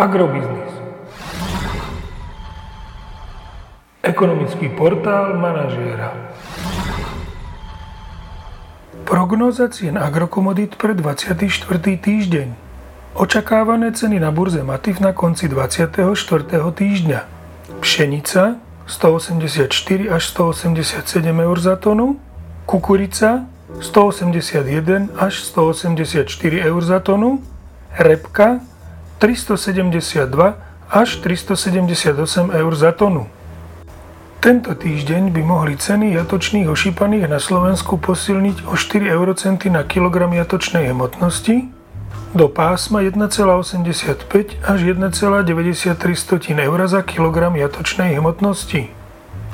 Agrobiznis. Ekonomický portál manažéra. Prognóza cien agrokomodít pre 24. týždeň. Očakávané ceny na burze Matif na konci 24. týždňa. Pšenica 184 až 187 eur za tonu, kukurica 181 až 184 eur za tonu, repka 372 až 378 eur za tonu. Tento týždeň by mohli ceny jatočných ošípaných na Slovensku posilniť o 4 eurocenty na kilogram jatočnej hmotnosti do pásma 1,85 až 1,93 eur za kilogram jatočnej hmotnosti.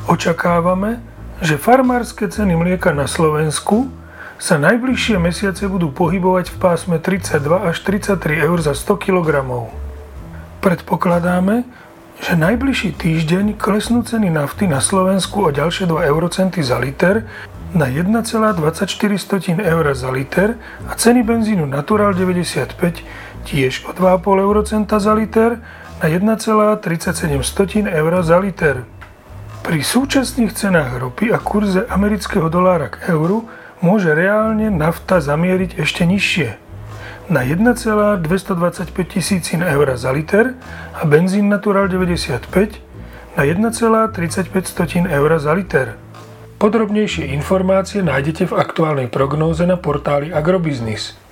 Očakávame, že farmárske ceny mlieka na Slovensku sa najbližšie mesiace budú pohybovať v pásme 32 až 33 eur za 100 kg. Predpokladáme, že najbližší týždeň klesnú ceny nafty na Slovensku o ďalšie 2 eurocenty za liter na 1,24 eur za liter a ceny benzínu Natural 95 tiež o 2,5 eurocenta za liter na 1,37 eur za liter. Pri súčasných cenách ropy a kurze amerického dolára k euru môže reálne nafta zamieriť ešte nižšie na 1,225 tisícin eur za liter a benzín Natural 95 na 1,35 eur za liter. Podrobnejšie informácie nájdete v aktuálnej prognóze na portáli Agrobiznis.